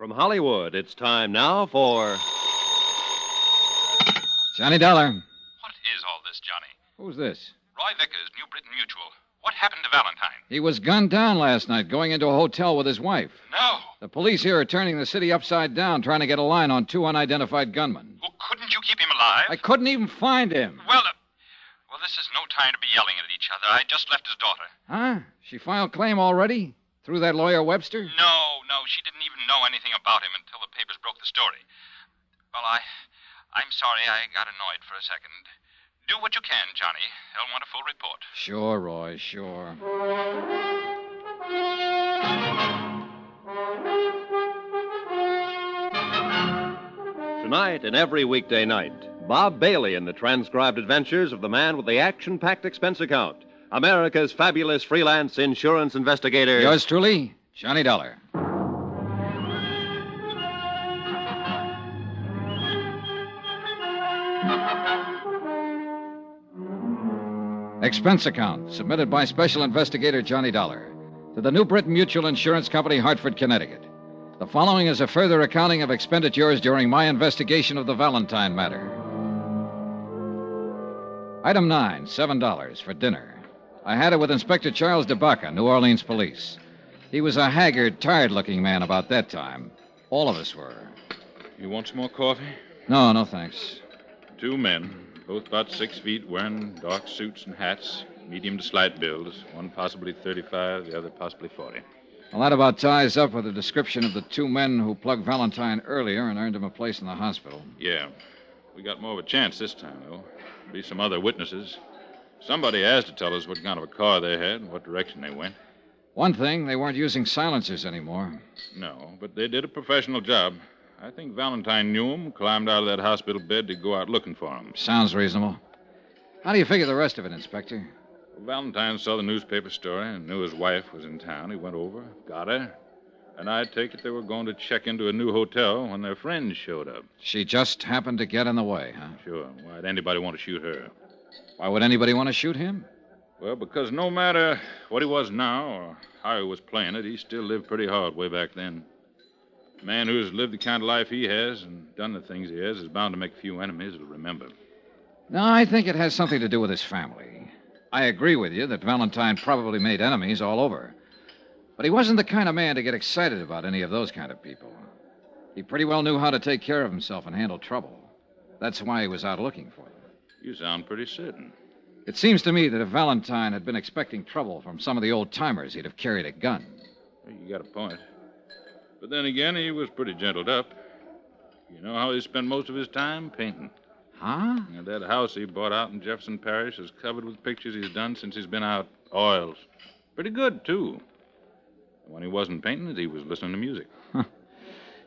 From Hollywood, it's time now for. Johnny Dollar. What is all this, Johnny? Who's this? Roy Vickers, New Britain Mutual. What happened to Valentine? He was gunned down last night going into a hotel with his wife. No. The police here are turning the city upside down, trying to get a line on two unidentified gunmen. Well, couldn't you keep him alive? I couldn't even find him. Well, uh, well, this is no time to be yelling at each other. I just left his daughter. Huh? She filed claim already? Through that lawyer Webster? No, no, she didn't even know anything about him until the papers broke the story. Well, I, I'm sorry I got annoyed for a second. Do what you can, Johnny. They'll want a full report. Sure, Roy, sure. Tonight and every weekday night, Bob Bailey in the transcribed adventures of the man with the action packed expense account, America's fabulous freelance insurance investigator. Yours truly, Johnny Dollar. Expense account submitted by Special Investigator Johnny Dollar to the New Britain Mutual Insurance Company, Hartford, Connecticut. The following is a further accounting of expenditures during my investigation of the Valentine matter. Item 9, $7 for dinner. I had it with Inspector Charles DeBaca, New Orleans Police. He was a haggard, tired looking man about that time. All of us were. You want some more coffee? No, no thanks. Two men, both about six feet, wearing dark suits and hats, medium to slight builds. One possibly 35, the other possibly 40. Well, that about ties up with the description of the two men who plugged Valentine earlier and earned him a place in the hospital. Yeah. We got more of a chance this time, though. Be some other witnesses. Somebody has to tell us what kind of a car they had and what direction they went. One thing, they weren't using silencers anymore. No, but they did a professional job. I think Valentine knew knew 'em, climbed out of that hospital bed to go out looking for for 'em. Sounds reasonable. How do you figure the rest of it, Inspector? Valentine saw the newspaper story and knew his wife was in town. He went over, got her, and I take it they were going to check into a new hotel when their friends showed up. She just happened to get in the way, huh? Sure. Why'd anybody want to shoot her? Why would anybody want to shoot him? Well, because no matter what he was now or how he was playing it, he still lived pretty hard way back then. A man who's lived the kind of life he has and done the things he has is bound to make a few enemies he'll remember. No, I think it has something to do with his family. I agree with you that Valentine probably made enemies all over. But he wasn't the kind of man to get excited about any of those kind of people. He pretty well knew how to take care of himself and handle trouble. That's why he was out looking for them. You sound pretty certain. It seems to me that if Valentine had been expecting trouble from some of the old timers, he'd have carried a gun. You got a point. But then again, he was pretty gentled up. You know how he spent most of his time? Painting. Huh? And that house he bought out in Jefferson Parish is covered with pictures he's done since he's been out. Oils. Pretty good, too. When he wasn't painting it, he was listening to music.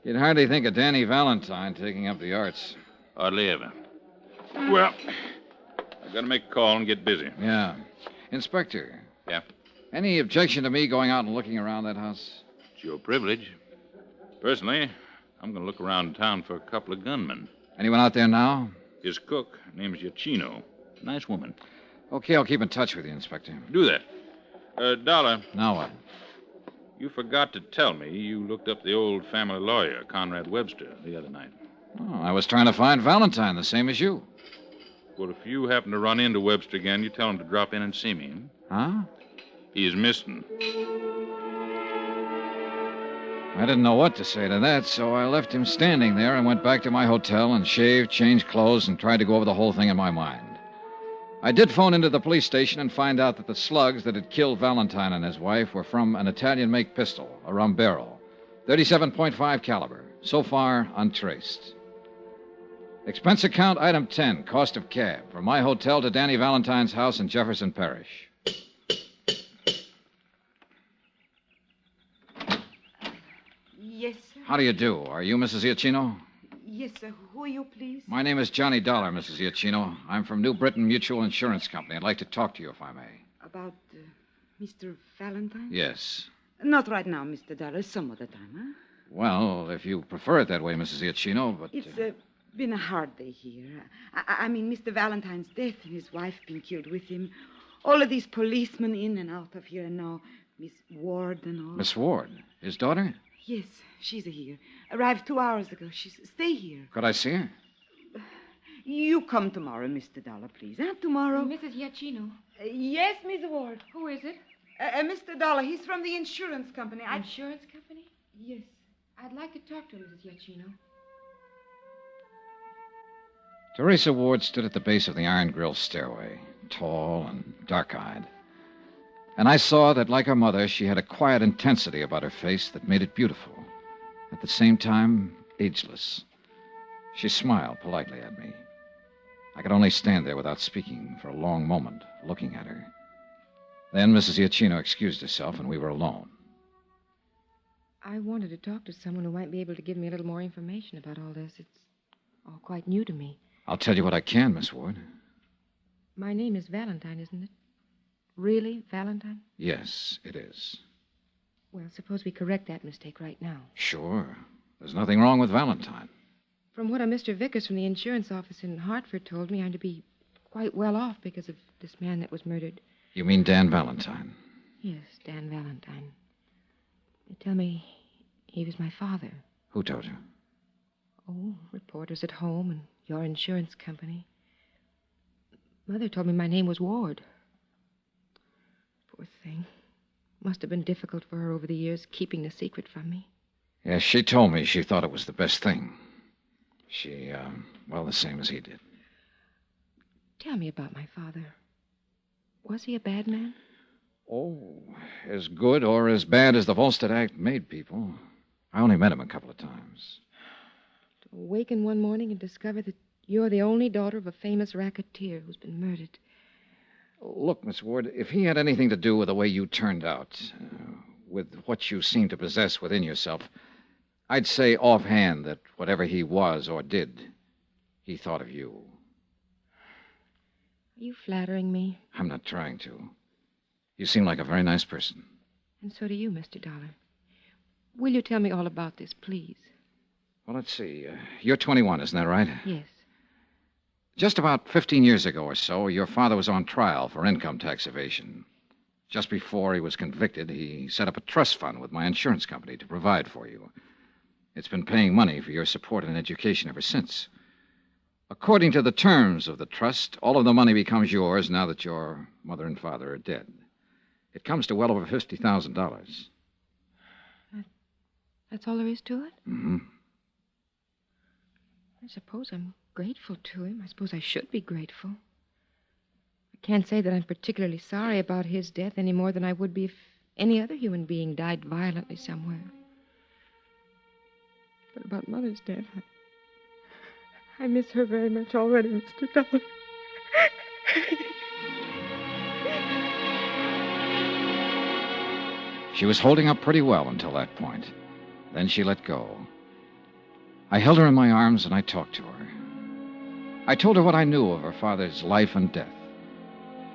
You'd hardly think of Danny Valentine taking up the arts. Hardly ever. Well, I've got to make a call and get busy. Yeah. Inspector. Yeah? Any objection to me going out and looking around that house? It's your privilege. Personally, I'm going to look around town for a couple of gunmen. Anyone out there now? His cook, name's Yachino. Nice woman. Okay, I'll keep in touch with you, Inspector. Do that. Uh, Dollar, Now what? you forgot to tell me you looked up the old family lawyer, Conrad Webster, the other night. Oh, I was trying to find Valentine, the same as you. Well, if you happen to run into Webster again, you tell him to drop in and see me. Huh? He is missing. I didn't know what to say to that, so I left him standing there and went back to my hotel and shaved, changed clothes, and tried to go over the whole thing in my mind. I did phone into the police station and find out that the slugs that had killed Valentine and his wife were from an Italian make pistol, a Rumbero, 37.5 caliber. So far, untraced. Expense account item 10, cost of cab, from my hotel to Danny Valentine's house in Jefferson Parish. Yes, sir. How do you do? Are you Mrs. Iacchino? Yes, sir. Who are you, please? My name is Johnny Dollar, Mrs. Iacchino. I'm from New Britain Mutual Insurance Company. I'd like to talk to you, if I may. About uh, Mr. Valentine? Yes. Not right now, Mr. Dollar. Some other time, huh? Well, if you prefer it that way, Mrs. Iacchino, but. It's uh, been a hard day here. I, I- I mean, Mr. Valentine's death and his wife being killed with him. All of these policemen in and out of here, and now Miss Ward and all. Miss Ward, his daughter? Yes, she's here. Arrived two hours ago. She's stay here. Could I see her? You come tomorrow, Mr. Dollar, please. Huh? Tomorrow. Mrs. Giacchino. Uh, yes, Miss Ward. Who is it? Uh, uh, Mr. Dollar, he's from the insurance company. I... Insurance company? Yes. I'd like to talk to Mrs. Giacchino. Teresa Ward stood at the base of the iron grill stairway, tall and dark eyed. And I saw that, like her mother, she had a quiet intensity about her face that made it beautiful, at the same time, ageless. She smiled politely at me. I could only stand there without speaking for a long moment, looking at her. Then Mrs. Giacchino excused herself, and we were alone. I wanted to talk to someone who might be able to give me a little more information about all this. It's all quite new to me. I'll tell you what I can, Miss Ward. My name is Valentine, isn't it? Really, Valentine? Yes, it is. Well, suppose we correct that mistake right now. Sure. There's nothing wrong with Valentine. From what a Mr. Vickers from the insurance office in Hartford told me, I'm to be quite well off because of this man that was murdered. You mean Dan Valentine? Yes, Dan Valentine. They tell me he was my father. Who told you? Oh, reporters at home and your insurance company. Mother told me my name was Ward. Poor thing. Must have been difficult for her over the years keeping the secret from me. Yes, she told me she thought it was the best thing. She, uh, well, the same as he did. Tell me about my father. Was he a bad man? Oh, as good or as bad as the Volstead Act made people. I only met him a couple of times. Awaken one morning and discover that you're the only daughter of a famous racketeer who's been murdered. Look, Miss Ward, if he had anything to do with the way you turned out, uh, with what you seem to possess within yourself, I'd say offhand that whatever he was or did, he thought of you. Are you flattering me? I'm not trying to. You seem like a very nice person. And so do you, Mr. Dollar. Will you tell me all about this, please? Well, let's see. Uh, you're 21, isn't that right? Yes. Just about 15 years ago or so, your father was on trial for income tax evasion. Just before he was convicted, he set up a trust fund with my insurance company to provide for you. It's been paying money for your support and education ever since. According to the terms of the trust, all of the money becomes yours now that your mother and father are dead. It comes to well over $50,000. That's all there is to it? Mm-hmm. I suppose I'm grateful to him. I suppose I should be grateful. I can't say that I'm particularly sorry about his death any more than I would be if any other human being died violently somewhere. But about Mother's death, I, I miss her very much already, Mr. Dollar. She was holding up pretty well until that point. Then she let go. I held her in my arms and I talked to her. I told her what I knew of her father's life and death.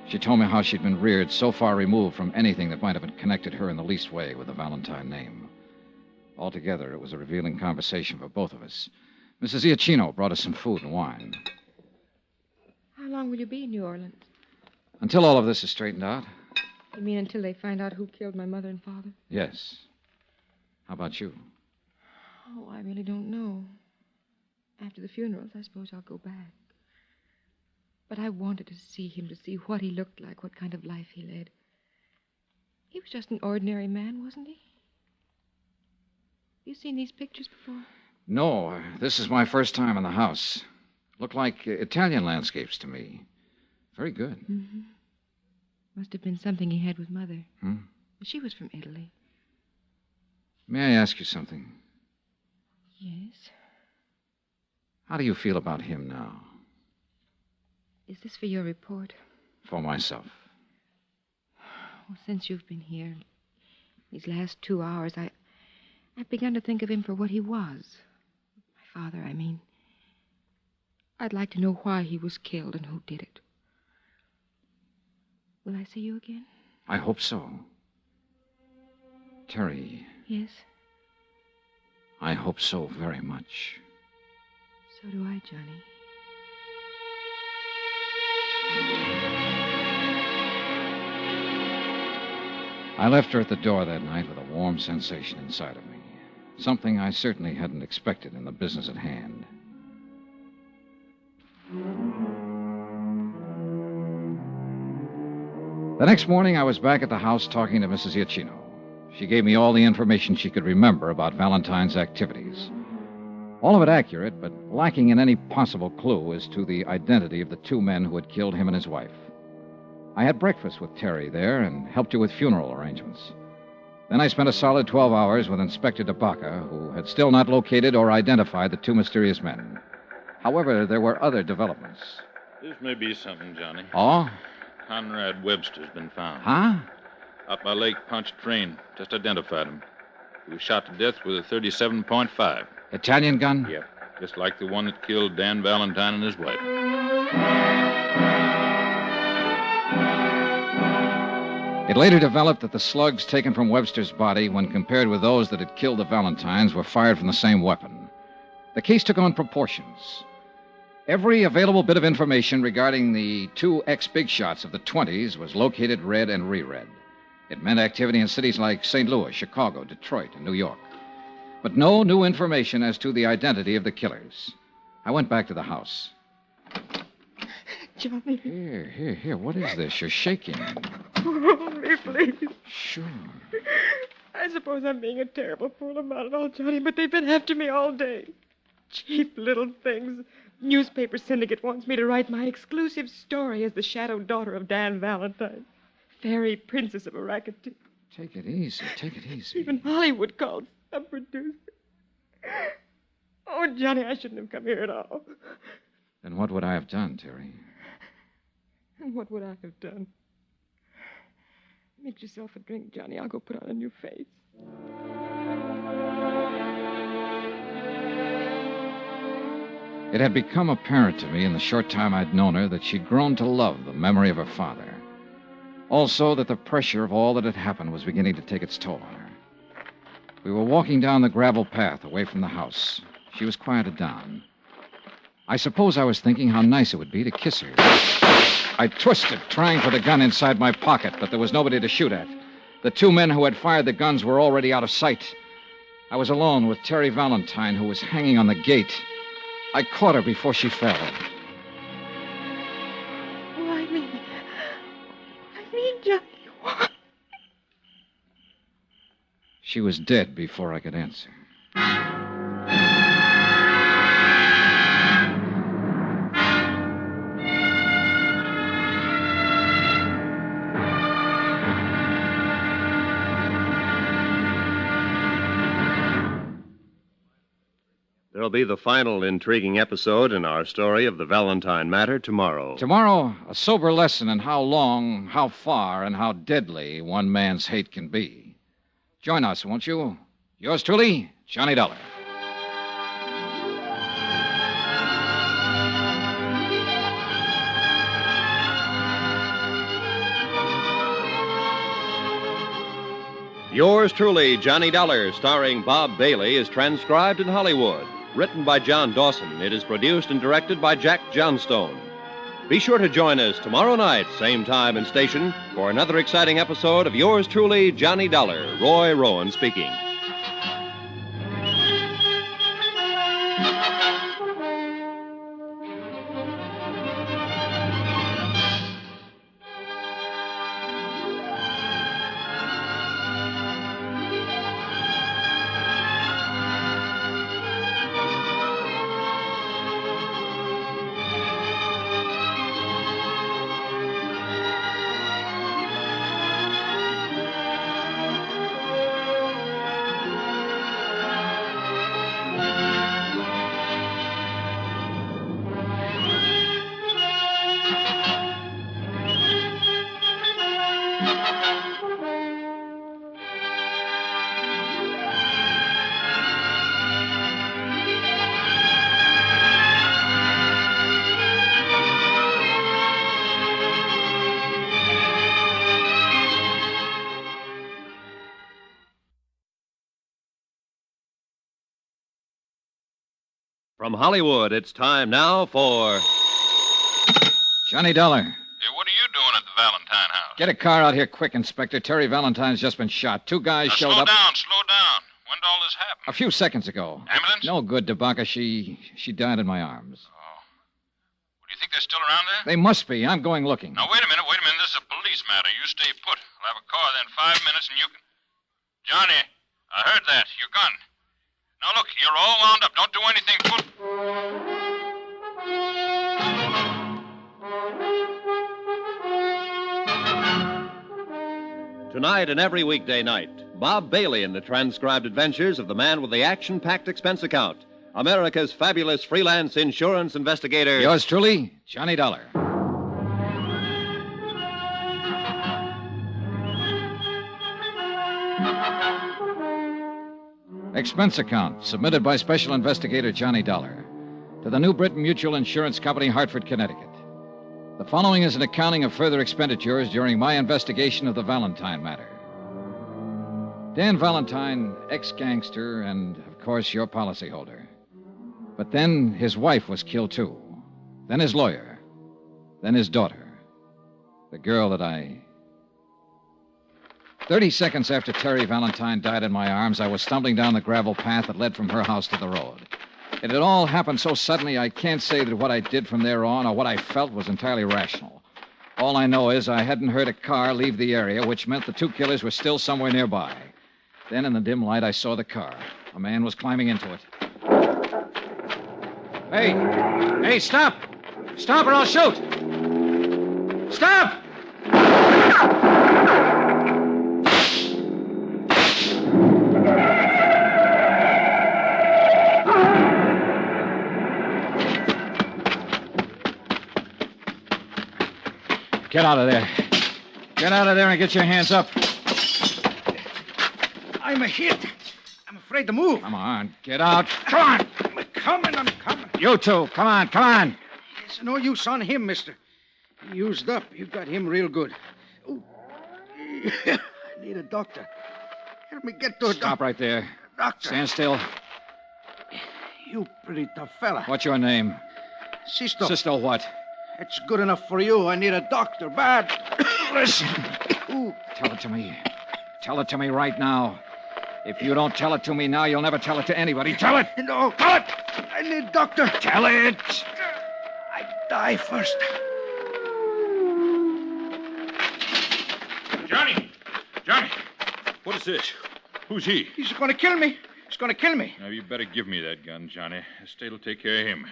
She told me how she'd been reared so far removed from anything that might have connected her in the least way with the Valentine name. Altogether, it was a revealing conversation for both of us. Mrs. Giacchino brought us some food and wine. How long will you be in New Orleans? Until all of this is straightened out? You mean until they find out who killed my mother and father? Yes. How about you? Oh, I really don't know. After the funerals, I suppose I'll go back. But I wanted to see him, to see what he looked like, what kind of life he led. He was just an ordinary man, wasn't he? You seen these pictures before? No, uh, this is my first time in the house. Look like uh, Italian landscapes to me. Very good. Mm-hmm. Must have been something he had with Mother. Hmm? She was from Italy. May I ask you something? Yes. How do you feel about him now? Is this for your report? For myself. Well, since you've been here, these last two hours, I, I've begun to think of him for what he was. My father, I mean. I'd like to know why he was killed and who did it. Will I see you again? I hope so. Terry, Yes. I hope so very much. So do I, Johnny. I left her at the door that night with a warm sensation inside of me. Something I certainly hadn't expected in the business at hand. The next morning, I was back at the house talking to Mrs. Iachino. She gave me all the information she could remember about Valentine's activities. All of it accurate, but lacking in any possible clue as to the identity of the two men who had killed him and his wife. I had breakfast with Terry there and helped her with funeral arrangements. Then I spent a solid 12 hours with Inspector DeBaca, who had still not located or identified the two mysterious men. However, there were other developments. This may be something, Johnny. Oh? Conrad Webster's been found. Huh? Out by Lake Pontchartrain. Just identified him. He was shot to death with a 37.5. Italian gun? Yep. Just like the one that killed Dan Valentine and his wife. It later developed that the slugs taken from Webster's body, when compared with those that had killed the Valentines, were fired from the same weapon. The case took on proportions. Every available bit of information regarding the two ex big shots of the 20s was located, read, and reread. It meant activity in cities like St. Louis, Chicago, Detroit, and New York. But no new information as to the identity of the killers. I went back to the house. Johnny, Here, here, here. What is this? You're shaking. hold me, please. Sure. I suppose I'm being a terrible fool about it all, Johnny, but they've been after me all day. Cheap little things. Newspaper syndicate wants me to write my exclusive story as the shadow daughter of Dan Valentine, fairy princess of a racketeer. Take it easy. Take it easy. Even Hollywood called some producer. Oh, Johnny, I shouldn't have come here at all. Then what would I have done, Terry? And what would I have done? Make yourself a drink, Johnny. I'll go put on a new face. It had become apparent to me in the short time I'd known her that she'd grown to love the memory of her father. Also, that the pressure of all that had happened was beginning to take its toll on her. We were walking down the gravel path away from the house. She was quieted down. I suppose I was thinking how nice it would be to kiss her. I twisted, trying for the gun inside my pocket, but there was nobody to shoot at. The two men who had fired the guns were already out of sight. I was alone with Terry Valentine, who was hanging on the gate. I caught her before she fell. She was dead before I could answer. There'll be the final intriguing episode in our story of the Valentine matter tomorrow. Tomorrow, a sober lesson in how long, how far, and how deadly one man's hate can be. Join us, won't you? Yours truly, Johnny Dollar. Yours truly, Johnny Dollar, starring Bob Bailey, is transcribed in Hollywood. Written by John Dawson, it is produced and directed by Jack Johnstone. Be sure to join us tomorrow night, same time and station, for another exciting episode of Yours truly, Johnny Dollar. Roy Rowan speaking. From Hollywood, it's time now for. Johnny Dollar. Hey, what are you doing at the Valentine house? Get a car out here quick, Inspector. Terry Valentine's just been shot. Two guys Now, showed slow up. Slow down, slow down. When did all this happen? A few seconds ago. Ambulance? No good, DeBaca. She she died in my arms. Oh. Well, Do you think they're still around there? They must be. I'm going looking. Now, wait a minute, wait a minute. This is a police matter. You stay put. I'll have a car there in five minutes, and you can. Johnny, I heard that. Your gun. Now, look, you're all wound up. Don't do anything. Put... Tonight and every weekday night, Bob Bailey in the transcribed adventures of the man with the action packed expense account, America's fabulous freelance insurance investigator. Yours truly, Johnny Dollar. Expense account submitted by Special Investigator Johnny Dollar to the New Britain Mutual Insurance Company, Hartford, Connecticut. The following is an accounting of further expenditures during my investigation of the Valentine matter. Dan Valentine, ex gangster, and, of course, your policyholder. But then his wife was killed, too. Then his lawyer. Then his daughter. The girl that I. Thirty seconds after Terry Valentine died in my arms, I was stumbling down the gravel path that led from her house to the road. It had all happened so suddenly, I can't say that what I did from there on or what I felt was entirely rational. All I know is I hadn't heard a car leave the area, which meant the two killers were still somewhere nearby. Then, in the dim light, I saw the car. A man was climbing into it. Hey! Hey, stop! Stop or I'll shoot! Stop! Get out of there. Get out of there and get your hands up. I'm a hit. I'm afraid to move. Come on, get out. Come on. I'm coming, I'm coming. You two, come on, come on. It's no use on him, mister. He used up. You got him real good. Ooh. I need a doctor. Help me get to a doctor. Stop doc- right there. doctor. Stand still. You pretty tough fella. What's your name? Sisto. Sister what? It's good enough for you. I need a doctor bad. Listen. Ooh. Tell it to me. Tell it to me right now. If you don't tell it to me now, you'll never tell it to anybody. Tell it! No. Tell it. I need a doctor. Tell it! I die first. Johnny! Johnny! What is this? Who's he? He's going to kill me. He's going to kill me. Now, you better give me that gun, Johnny. The state will take care of him.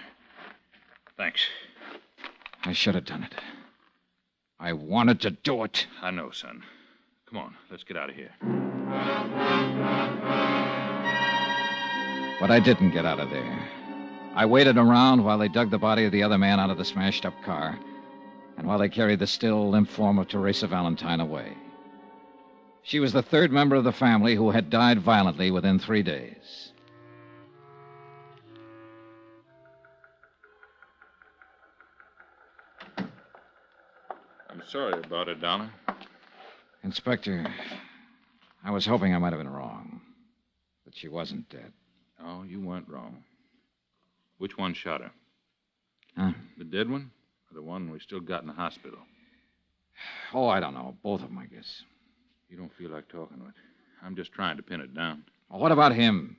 Thanks. I should have done it. I wanted to do it. I know, son. Come on, let's get out of here. But I didn't get out of there. I waited around while they dug the body of the other man out of the smashed up car, and while they carried the still limp form of Teresa Valentine away. She was the third member of the family who had died violently within three days. Sorry about it, Donna. Inspector, I was hoping I might have been wrong. That she wasn't dead. Oh, you weren't wrong. Which one shot her? Huh? The dead one? Or the one we still got in the hospital? Oh, I don't know. Both of them, I guess. You don't feel like talking to it. I'm just trying to pin it down. Well, what about him?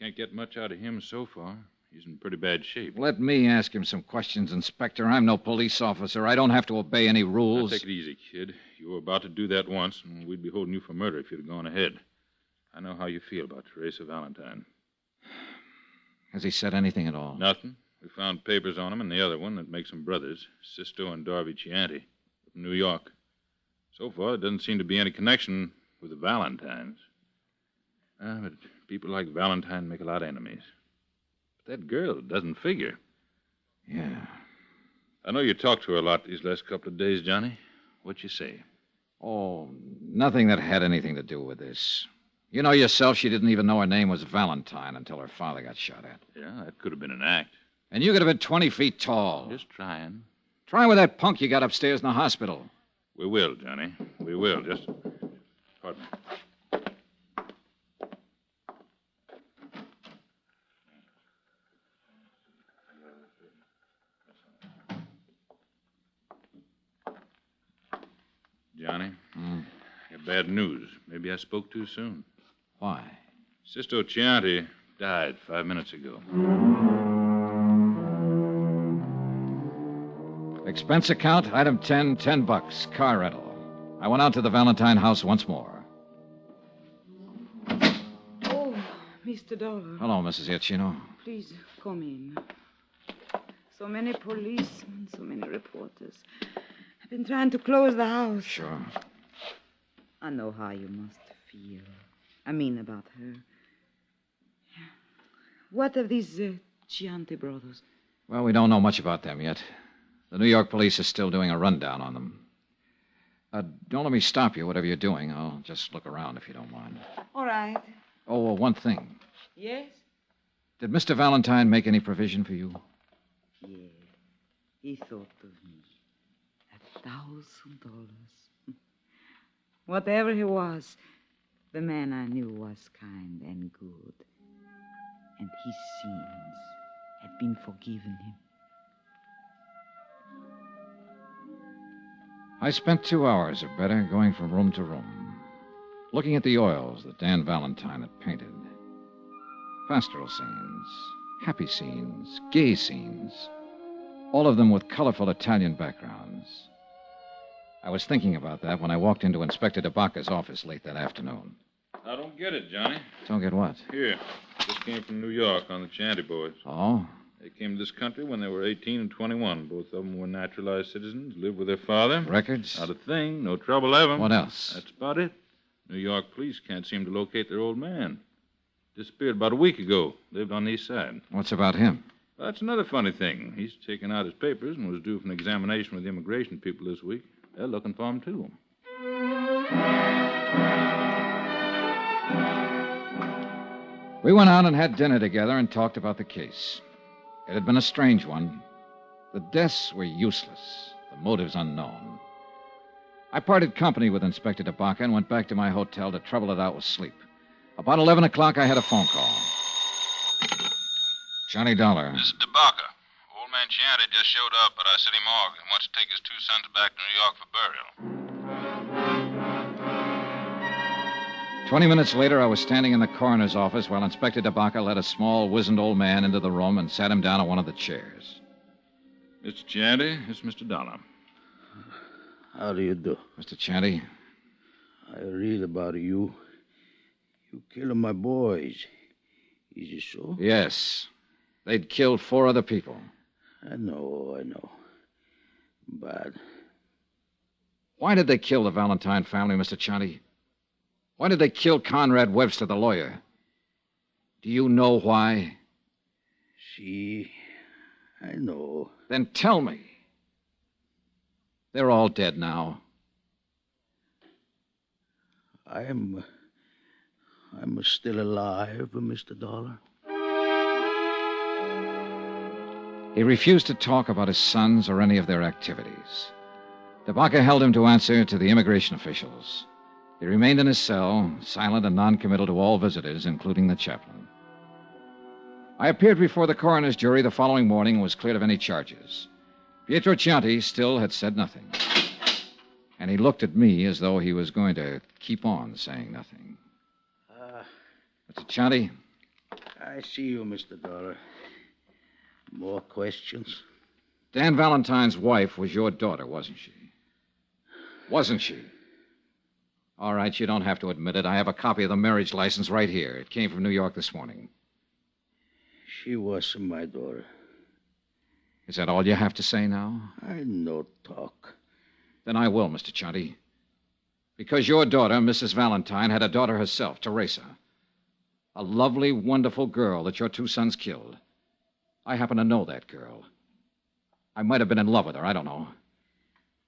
Can't get much out of him so far. He's in pretty bad shape. Let me ask him some questions, Inspector. I'm no police officer. I don't have to obey any Now, rules. take it easy, kid. You were about to do that once, and we'd be holding you for murder if you'd have gone ahead. I know how you feel about Teresa Valentine. Has he said anything at all? Nothing. We found papers on him and the other one that makes them brothers, Sisto and Darby Chianti, from New York. So far, it doesn't seem to be any connection with the Valentines. Ah, but people like Valentine make a lot of enemies. That girl doesn't figure. Yeah. I know you talked to her a lot these last couple of days, Johnny. What'd you say? Oh, nothing that had anything to do with this. You know yourself, she didn't even know her name was Valentine until her father got shot at. Yeah, that could have been an act. And you could have been 20 feet tall. Just trying. Try with that punk you got upstairs in the hospital. We will, Johnny. We will. Just. Pardon me. Johnny, Hmm. I got bad news. Maybe I spoke too soon. Why? Sisto Chianti died five minutes ago. Expense account, item 10, 10 bucks, car rental. I went out to the Valentine house once more. Oh, Mr. Dollar. Hello, Mrs. Iachino. Please come in. So many policemen, so many reporters. I've been trying to close the house. Sure. I know how you must feel. I mean, about her. What of these uh, Chianti brothers? Well, we don't know much about them yet. The New York police are still doing a rundown on them. Uh, don't let me stop you, whatever you're doing. I'll just look around if you don't mind. All right. Oh, well, one thing. Yes? Did Mr. Valentine make any provision for you? Yes. He thought of me. A thousand dollars. Whatever he was, the man I knew was kind and good. And his sins had been forgiven him. I spent two hours or better going from room to room, looking at the oils that Dan Valentine had painted. Pastoral scenes, happy scenes, gay scenes, all of them with colorful Italian backgrounds. I was thinking about that when I walked into Inspector DeBaca's office late that afternoon. I don't get it, Johnny. Don't get what? Here. This came from New York on the Chianti boys. Oh? They came to this country when they were 18 and 21. Both of them were naturalized citizens, lived with their father. Records? Not a thing, no trouble ever. What else? That's about it. New York police can't seem to locate their old man. Disappeared about a week ago. Lived on the east side. What's about him? Well, that's another funny thing. He's taken out his papers and was due for an examination with the immigration people this week. They're looking for him, too. We went out and had dinner together and talked about the case. It had been a strange one. The deaths were useless, the motives unknown. I parted company with Inspector DeBaca and went back to my hotel to trouble it out with sleep. About 11 o'clock, I had a phone call. Johnny Dollar. This is DeBaca. Old man just showed up at our city morgue and wants to take his two sons back to New York for burial. Twenty minutes later, I was standing in the coroner's office while Inspector DeBaca led a small, wizened old man into the room and sat him down on one of the chairs. Mr. Chianti, it's Mr. Dollar. How do you do? Mr. Chianti, I read about you. You killed my boys. Is it so? yes, they'd killed four other people. I know, I know. But Why did they kill the Valentine family, Mr. Chianti? Why did they kill Conrad Webster, the lawyer? Do you know why? see, I know. Then tell me. They're all dead now. I'm. I'm still alive, Mr. Dollar. He refused to talk about his sons or any of their activities. DeBaca held him to answer to the immigration officials. He remained in his cell, silent and noncommittal to all visitors, including the chaplain. I appeared before the coroner's jury the following morning and was cleared of any charges. Pietro Chianti still had said nothing. And he looked at me as though he was going to keep on saying nothing. Uh, Mr. Chianti, I see you, Mr. Dollar. More questions? Dan Valentine's wife was your daughter, wasn't she? Wasn't she? All right, you don't have to admit it. I have a copy of the marriage license right here. It came from New York this morning. She was my daughter. Is that all you have to say now? I no talk. Then I will, Mr. Chunty. Because your daughter, Mrs. Valentine, had a daughter herself, Teresa. A lovely, wonderful girl that your two sons killed. I happen to know that girl. I might have been in love with her, I don't know.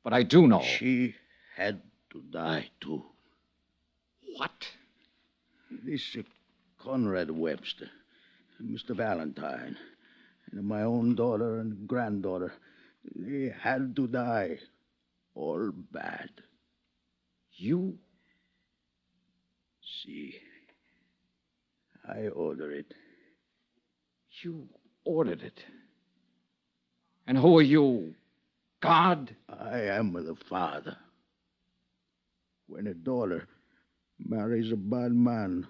But I do know. She had to die, too. What? This uh, Conrad Webster, Mr. Valentine, and my own daughter and granddaughter, they had to die. All bad. You? See, I order it. You ordered it. And who are you? God? I am the father. When a daughter marries a bad man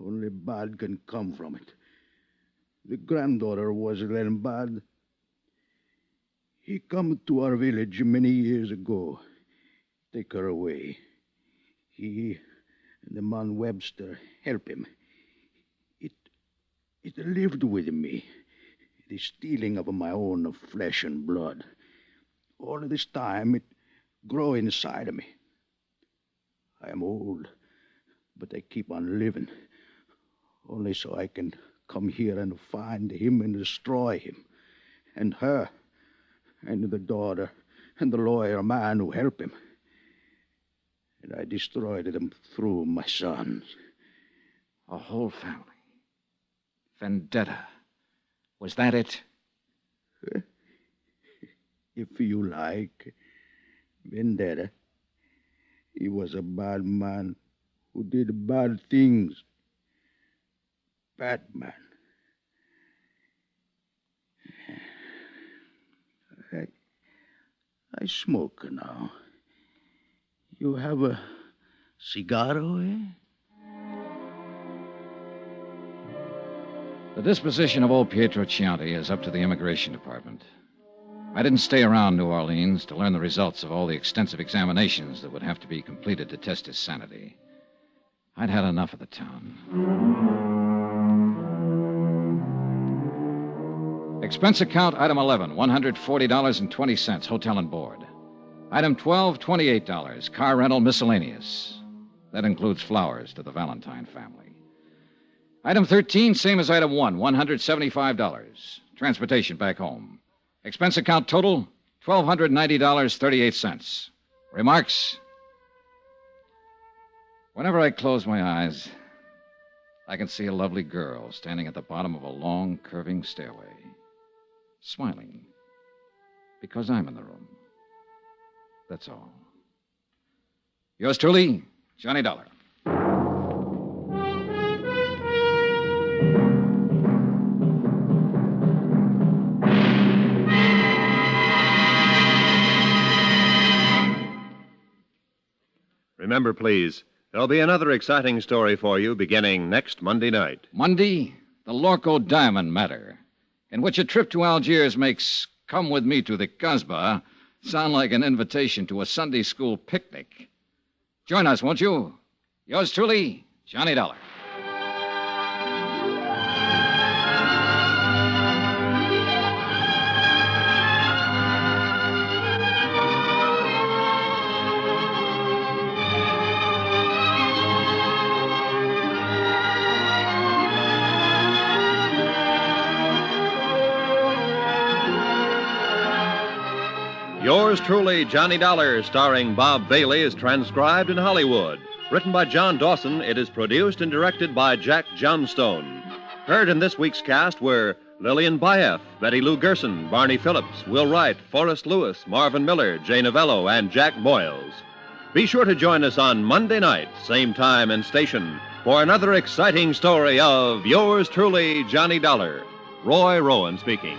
Only bad can come from it. The granddaughter was then bad. He come to our village many years ago. Take her away. He and the man Webster help him. It it lived with me. The stealing of my own flesh and blood. All this time it grow inside of me. I am old, but I keep on living. Only so I can come here and find him and destroy him. And her. And the daughter. And the lawyer man who help him. And I destroyed them through my sons. A whole family. Vendetta. Was that it? If you like. Vendetta. He was a bad man who did bad things. Bad man. I, I smoke now. You have a cigarro, eh? The disposition of old Pietro Chianti is up to the immigration department. I didn't stay around New Orleans to learn the results of all the extensive examinations that would have to be completed to test his sanity. I'd had enough of the town. Expense account item 11, $140.20, hotel and board. Item 12, $28, car rental miscellaneous. That includes flowers to the Valentine family. Item 13, same as item 1, $175. Transportation back home. Expense account total, $1,290.38. Remarks? Whenever I close my eyes, I can see a lovely girl standing at the bottom of a long, curving stairway, smiling because I'm in the room. That's all. Yours truly, Johnny Dollar. Remember, please, there'll be another exciting story for you beginning next Monday night. Monday, the Lorko Diamond Matter, in which a trip to Algiers makes Come With Me to the Casbah sound like an invitation to a Sunday school picnic. Join us, won't you? Yours truly, Johnny Dollar. Yours truly, Johnny Dollar, starring Bob Bailey, is transcribed in Hollywood. Written by John Dawson, it is produced and directed by Jack Johnstone. Heard in this week's cast were Lillian Buyeff, Betty Lou Gerson, Barney Phillips, Will Wright, Forrest Lewis, Marvin Miller, Jane Novello, and Jack Moyles. Be sure to join us on Monday night, same time and station, for another exciting story of yours truly, Johnny Dollar. Roy Rowan speaking.